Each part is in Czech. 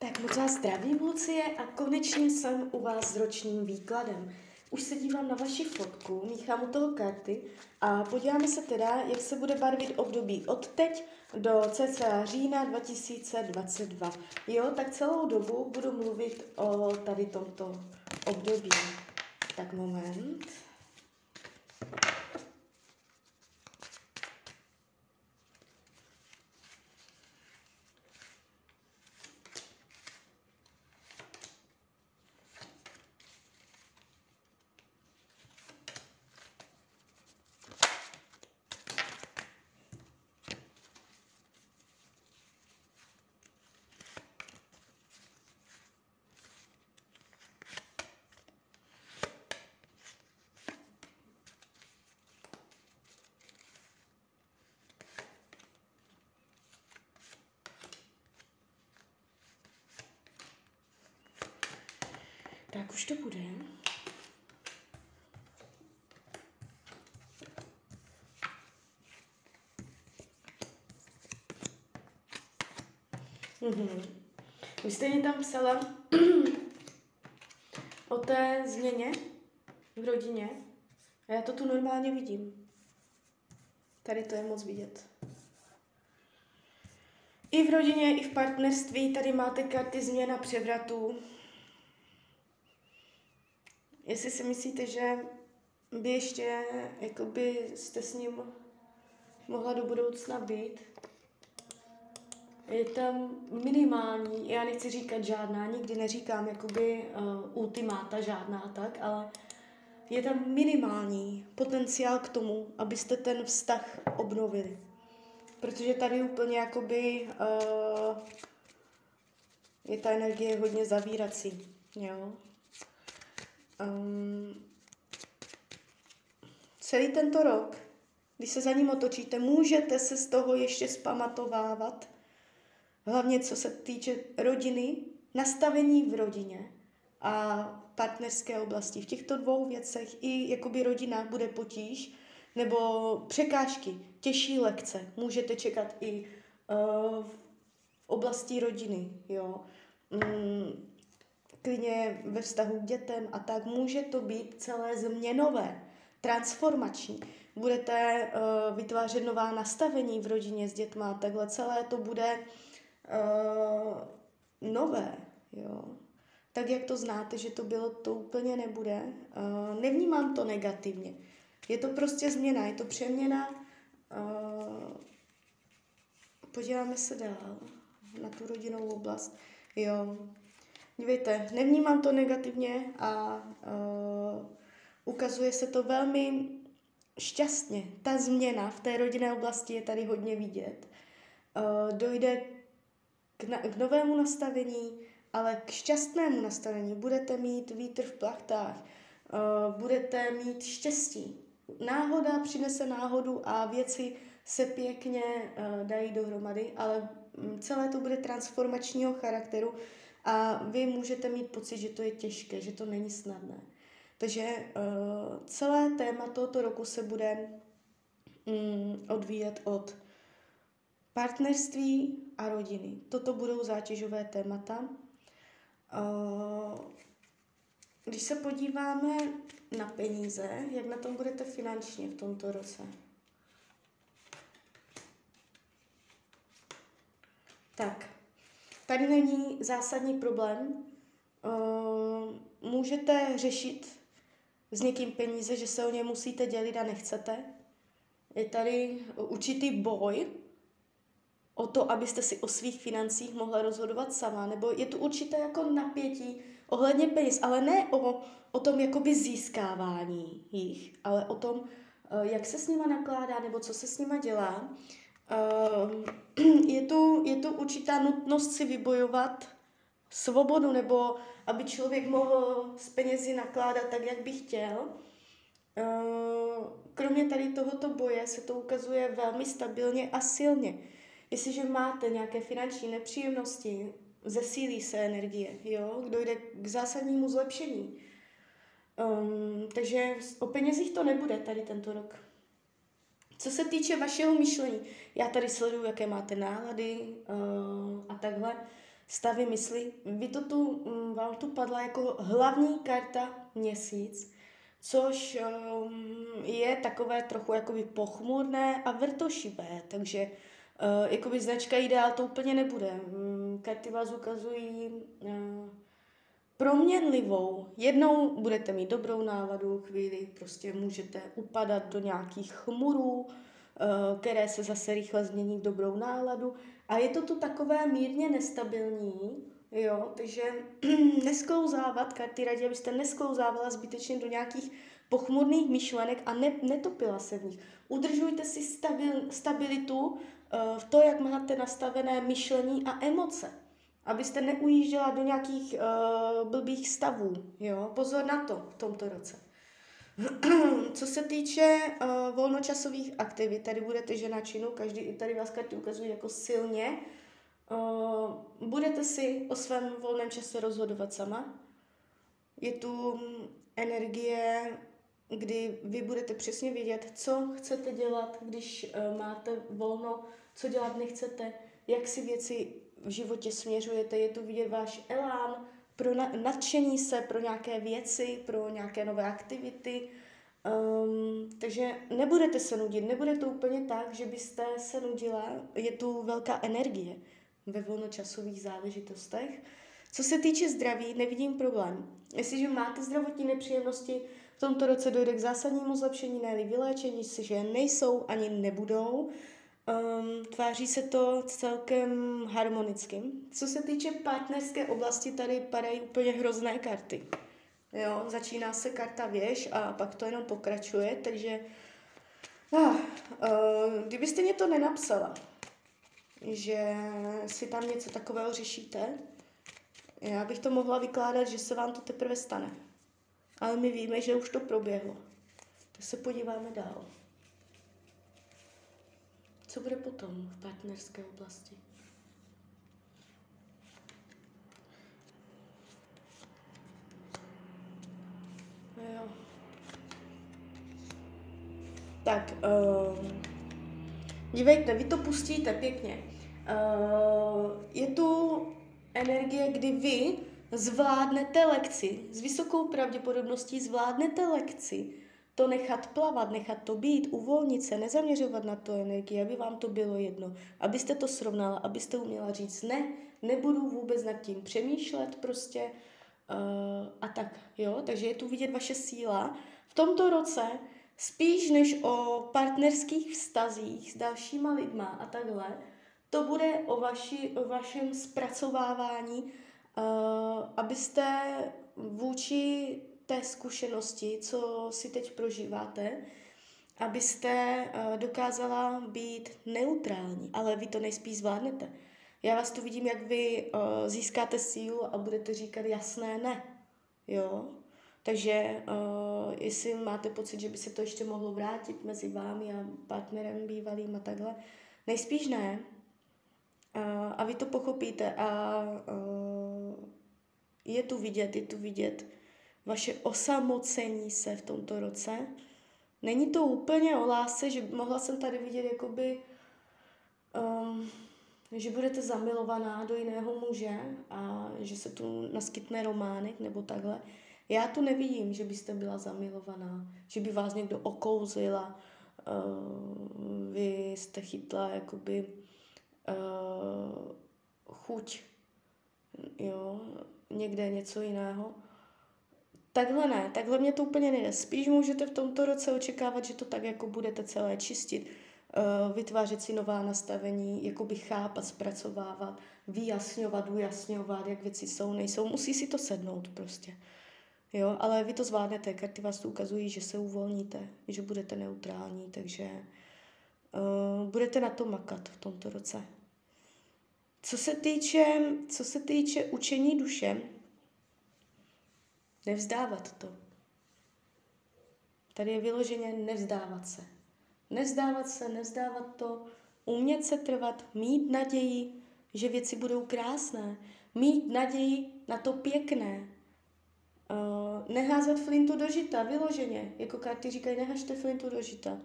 Tak moc vás zdravím, Lucie, a konečně jsem u vás s ročním výkladem. Už se dívám na vaši fotku, míchám u toho karty a podíváme se teda, jak se bude barvit období od teď do cca října 2022. Jo, tak celou dobu budu mluvit o tady tomto období. Tak moment. Tak už to bude. Mhm. Vy jste mi tam psala o té změně v rodině. A já to tu normálně vidím. Tady to je moc vidět. I v rodině, i v partnerství tady máte karty změna převratů. Jestli si myslíte, že by ještě jakoby jste s ním mohla do budoucna být, je tam minimální, já nechci říkat žádná, nikdy neříkám jakoby uh, ultimáta žádná tak, ale je tam minimální potenciál k tomu, abyste ten vztah obnovili. Protože tady úplně jakoby uh, je ta energie hodně zavírací, jo. Um, celý tento rok, když se za ním otočíte, můžete se z toho ještě spamatovávat, hlavně co se týče rodiny, nastavení v rodině a partnerské oblasti. V těchto dvou věcech i jakoby rodina bude potíž, nebo překážky, těžší lekce můžete čekat i uh, v oblasti rodiny, jo. Mm, klidně ve vztahu k dětem a tak, může to být celé změnové, transformační. Budete uh, vytvářet nová nastavení v rodině s dětma, takhle celé to bude uh, nové, jo. Tak, jak to znáte, že to bylo, to úplně nebude. Uh, nevnímám to negativně. Je to prostě změna, je to přeměna. Uh, podíváme se dál na tu rodinnou oblast. Jo, Dívejte, nevnímám to negativně a uh, ukazuje se to velmi šťastně. Ta změna v té rodinné oblasti je tady hodně vidět. Uh, dojde k, na, k novému nastavení, ale k šťastnému nastavení. Budete mít vítr v plachtách, uh, budete mít štěstí. Náhoda přinese náhodu a věci se pěkně uh, dají dohromady, ale celé to bude transformačního charakteru, a vy můžete mít pocit, že to je těžké, že to není snadné. Takže uh, celé téma tohoto roku se bude um, odvíjet od partnerství a rodiny. Toto budou zátěžové témata. Uh, když se podíváme na peníze, jak na tom budete finančně v tomto roce? Tak, Tady není zásadní problém. Uh, můžete řešit s někým peníze, že se o ně musíte dělit a nechcete. Je tady určitý boj o to, abyste si o svých financích mohla rozhodovat sama, nebo je tu určité jako napětí ohledně peněz, ale ne o, o tom jakoby získávání jich, ale o tom, jak se s nima nakládá, nebo co se s nima dělá. Ehm, je tu, je tu určitá nutnost si vybojovat svobodu, nebo aby člověk mohl s penězi nakládat tak, jak by chtěl. Ehm, kromě tady tohoto boje se to ukazuje velmi stabilně a silně. Jestliže máte nějaké finanční nepříjemnosti, zesílí se energie, jo, dojde k zásadnímu zlepšení. Um, takže o penězích to nebude tady tento rok. Co se týče vašeho myšlení, já tady sleduju, jaké máte nálady uh, a takhle. stavy mysli. Vy to tu, mm, vám tu padla jako hlavní karta měsíc, což um, je takové trochu jakoby pochmurné a vrtošivé, takže uh, jakoby značka ideál to úplně nebude. Um, karty vás ukazují uh, proměnlivou. Jednou budete mít dobrou náladu, chvíli prostě můžete upadat do nějakých chmurů, uh, které se zase rychle změní v dobrou náladu. A je to tu takové mírně nestabilní, jo, takže nesklouzávat, karty radí, abyste nesklouzávala zbytečně do nějakých pochmurných myšlenek a ne, netopila se v nich. Udržujte si stabil, stabilitu uh, v to, jak máte nastavené myšlení a emoce. Abyste neujížděla do nějakých uh, blbých stavů. Jo? Pozor na to v tomto roce. Co se týče uh, volnočasových aktivit, tady budete žena činu, každý tady vás karty ukazují jako silně. Uh, budete si o svém volném čase rozhodovat sama. Je tu energie, kdy vy budete přesně vědět, co chcete dělat, když uh, máte volno, co dělat nechcete, jak si věci v životě směřujete. Je tu vidět váš elán, pro na, nadšení se pro nějaké věci, pro nějaké nové aktivity. Um, takže nebudete se nudit, nebude to úplně tak, že byste se nudila, je tu velká energie ve volnočasových záležitostech. Co se týče zdraví, nevidím problém. Jestliže máte zdravotní nepříjemnosti, v tomto roce dojde k zásadnímu zlepšení, ne vyléčení, že nejsou ani nebudou. Um, tváří se to celkem harmonickým. Co se týče partnerské oblasti, tady padají úplně hrozné karty. Jo, začíná se karta věž a pak to jenom pokračuje, takže ah, uh, kdybyste mě to nenapsala, že si tam něco takového řešíte, já bych to mohla vykládat, že se vám to teprve stane. Ale my víme, že už to proběhlo. Tak se podíváme dál. Co bude potom v partnerské oblasti? Jo. Tak, um, dívejte, vy to pustíte pěkně. Uh, je tu energie, kdy vy zvládnete lekci, s vysokou pravděpodobností zvládnete lekci, to nechat plavat, nechat to být, uvolnit se, nezaměřovat na to energii, aby vám to bylo jedno, abyste to srovnala, abyste uměla říct ne, nebudu vůbec nad tím přemýšlet prostě uh, a tak, jo, takže je tu vidět vaše síla. V tomto roce spíš než o partnerských vztazích s dalšíma lidma a takhle, to bude o, vaši, o vašem zpracovávání, uh, abyste vůči té zkušenosti, co si teď prožíváte, abyste uh, dokázala být neutrální, ale vy to nejspíš zvládnete. Já vás tu vidím, jak vy uh, získáte sílu a budete říkat jasné ne. Jo? Takže uh, jestli máte pocit, že by se to ještě mohlo vrátit mezi vámi a partnerem bývalým a takhle, nejspíš ne. A vy to pochopíte a je tu vidět, je tu vidět vaše osamocení se v tomto roce. Není to úplně o lásce, že mohla jsem tady vidět jakoby, um, že budete zamilovaná do jiného muže a že se tu naskytne románek nebo takhle. Já tu nevidím, že byste byla zamilovaná, že by vás někdo okouzila, uh, vy jste chytla jakoby uh, chuť, jo, někde něco jiného. Takhle ne, takhle mě to úplně nejde. Spíš můžete v tomto roce očekávat, že to tak jako budete celé čistit, uh, vytvářet si nová nastavení, jakoby chápat, zpracovávat, vyjasňovat, ujasňovat, jak věci jsou, nejsou. Musí si to sednout prostě. Jo, ale vy to zvládnete, karty vás to ukazují, že se uvolníte, že budete neutrální, takže uh, budete na to makat v tomto roce. Co se týče, co se týče učení duše, nevzdávat to. Tady je vyloženě nevzdávat se. Nevzdávat se, nevzdávat to, umět se trvat, mít naději, že věci budou krásné, mít naději na to pěkné, uh, neházet flintu do žita, vyloženě, jako karty říkají, nehažte flintu do žita. Uh,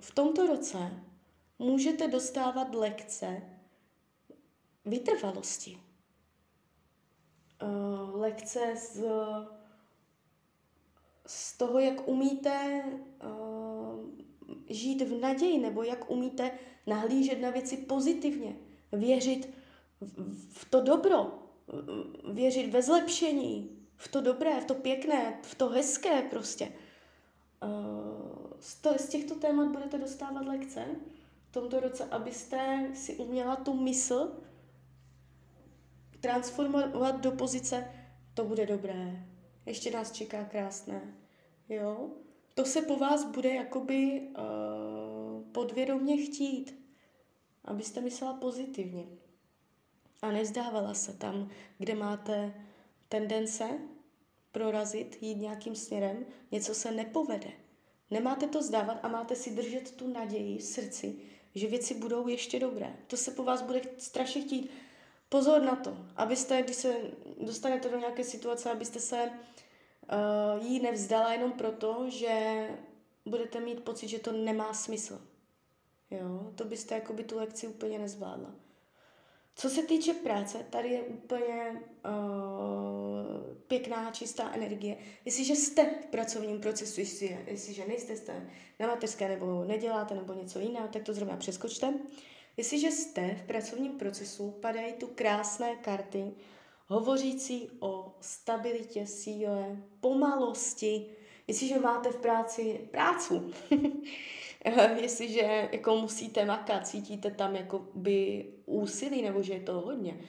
v tomto roce můžete dostávat lekce vytrvalosti. Uh, lekce z, z toho, jak umíte uh, žít v naději, nebo jak umíte nahlížet na věci pozitivně, věřit v, to dobro, věřit ve zlepšení, v to dobré, v to pěkné, v to hezké prostě. Uh, z, to, z těchto témat budete dostávat lekce v tomto roce, abyste si uměla tu mysl transformovat do pozice, to bude dobré, ještě nás čeká krásné, jo. To se po vás bude jakoby uh, podvědomě chtít, abyste myslela pozitivně a nezdávala se tam, kde máte tendence prorazit, jít nějakým směrem, něco se nepovede. Nemáte to zdávat a máte si držet tu naději v srdci, že věci budou ještě dobré. To se po vás bude strašně chtít. Pozor na to, abyste, když se dostanete do nějaké situace, abyste se uh, jí nevzdala jenom proto, že budete mít pocit, že to nemá smysl. Jo, to byste jakoby tu lekci úplně nezvládla. Co se týče práce, tady je úplně uh, pěkná, čistá energie. Jestliže jste v pracovním procesu, jestli, jestliže nejste jste na mateřské nebo neděláte nebo něco jiného, tak to zrovna přeskočte. Jestliže jste v pracovním procesu, padají tu krásné karty, hovořící o stabilitě, síle, pomalosti. Jestliže máte v práci prácu, jestliže jako musíte makat, cítíte tam jako by úsilí nebo že je to hodně,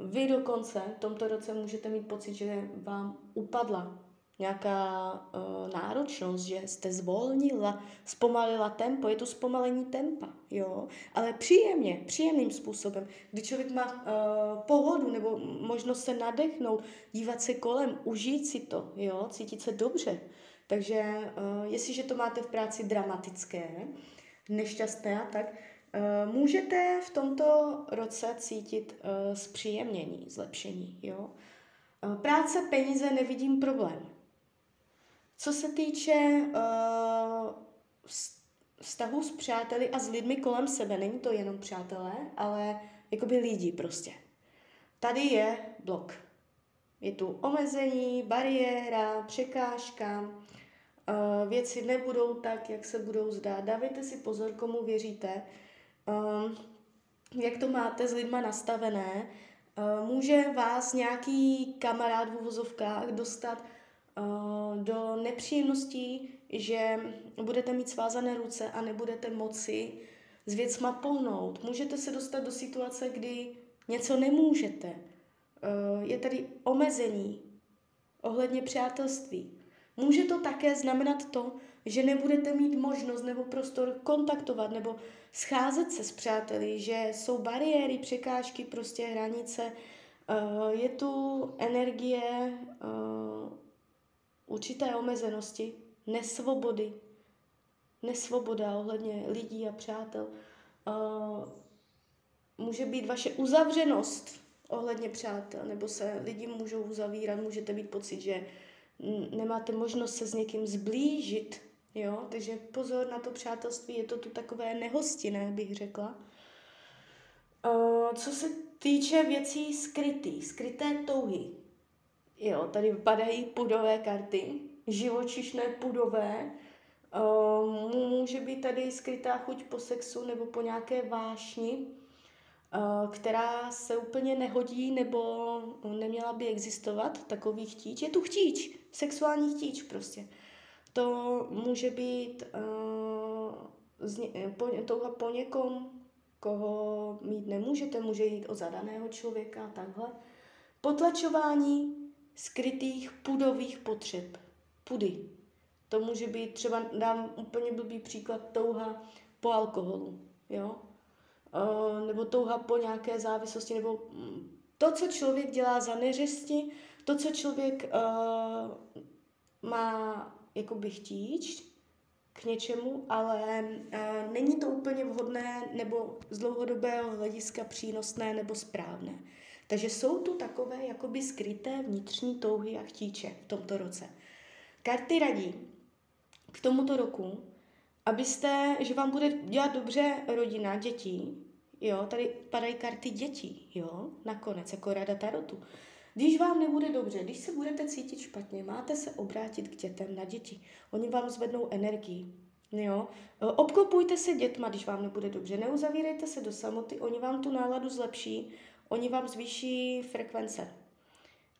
vy dokonce v tomto roce můžete mít pocit, že vám upadla nějaká uh, náročnost, že jste zvolnila, zpomalila tempo, je to zpomalení tempa, jo, ale příjemně, příjemným způsobem, kdy člověk má uh, pohodu nebo možnost se nadechnout, dívat se kolem, užít si to, jo, cítit se dobře, takže uh, jestliže to máte v práci dramatické, nešťastné a tak, uh, můžete v tomto roce cítit uh, zpříjemnění, zlepšení. Jo? Práce, peníze, nevidím problém. Co se týče uh, vztahu s přáteli a s lidmi kolem sebe, není to jenom přátelé, ale jakoby lidi prostě. Tady je blok. Je tu omezení, bariéra, překážka, uh, věci nebudou tak, jak se budou zdát. Dávejte si pozor, komu věříte, um, jak to máte s lidma nastavené. Uh, může vás nějaký kamarád v uvozovkách dostat do nepříjemností, že budete mít svázané ruce a nebudete moci s věcma pohnout. Můžete se dostat do situace, kdy něco nemůžete. Uh, je tady omezení ohledně přátelství. Může to také znamenat to, že nebudete mít možnost nebo prostor kontaktovat nebo scházet se s přáteli, že jsou bariéry, překážky, prostě hranice. Eh, je tu energie eh, určité omezenosti, nesvobody, nesvoboda ohledně lidí a přátel. Může být vaše uzavřenost ohledně přátel, nebo se lidi můžou uzavírat, můžete mít pocit, že nemáte možnost se s někým zblížit, jo, takže pozor na to přátelství, je to tu takové nehostinné, bych řekla. Co se týče věcí skrytý, skryté touhy, jo, tady padají pudové karty, živočišné pudové, uh, může být tady skrytá chuť po sexu nebo po nějaké vášni, Eh, která se úplně nehodí nebo neměla by existovat, takový chtíč. Je tu chtíč, sexuální chtíč prostě. To může být uh, po, touha po někom, koho mít nemůžete, může jít o zadaného člověka a takhle. Potlačování skrytých pudových potřeb. Pudy. To může být třeba, dám úplně blbý příklad, touha po alkoholu. Jo? Eh, nebo touha po nějaké závislosti, nebo mm, to, co člověk dělá za neřesti, to, co člověk uh, má jakoby chtíč k něčemu, ale uh, není to úplně vhodné nebo z dlouhodobého hlediska přínosné nebo správné. Takže jsou tu takové jakoby skryté vnitřní touhy a chtíče v tomto roce. Karty radí k tomuto roku, abyste, že vám bude dělat dobře rodina, dětí, jo, tady padají karty dětí, jo, nakonec, jako rada tarotu. Když vám nebude dobře, když se budete cítit špatně, máte se obrátit k dětem na děti. Oni vám zvednou energii. Jo? Obklopujte se dětma, když vám nebude dobře. Neuzavírejte se do samoty, oni vám tu náladu zlepší, oni vám zvýší frekvence.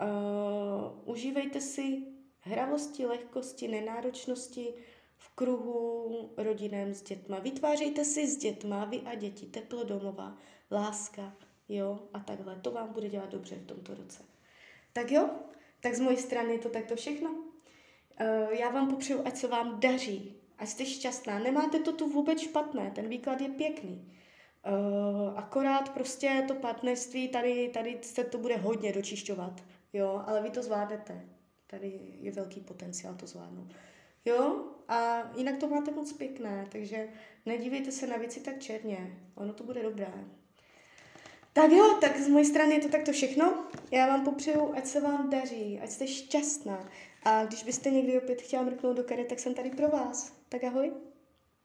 Uh, užívejte si hravosti, lehkosti, nenáročnosti v kruhu rodinném s dětma. Vytvářejte si s dětma, vy a děti, teplo domova, láska, jo, a takhle. To vám bude dělat dobře v tomto roce. Tak jo, tak z mojej strany je to takto všechno. Uh, já vám popřeju, ať se vám daří, ať jste šťastná. Nemáte to tu vůbec špatné, ten výklad je pěkný. Uh, akorát prostě to partnerství, tady, tady se to bude hodně dočišťovat, jo, ale vy to zvládnete. Tady je velký potenciál to zvládnout. Jo, a jinak to máte moc pěkné, takže nedívejte se na věci tak černě, ono to bude dobré. Tak jo, tak z mojej strany je to takto všechno. Já vám popřeju, ať se vám daří, ať jste šťastná. A když byste někdy opět chtěla mrknout do karet, tak jsem tady pro vás. Tak ahoj.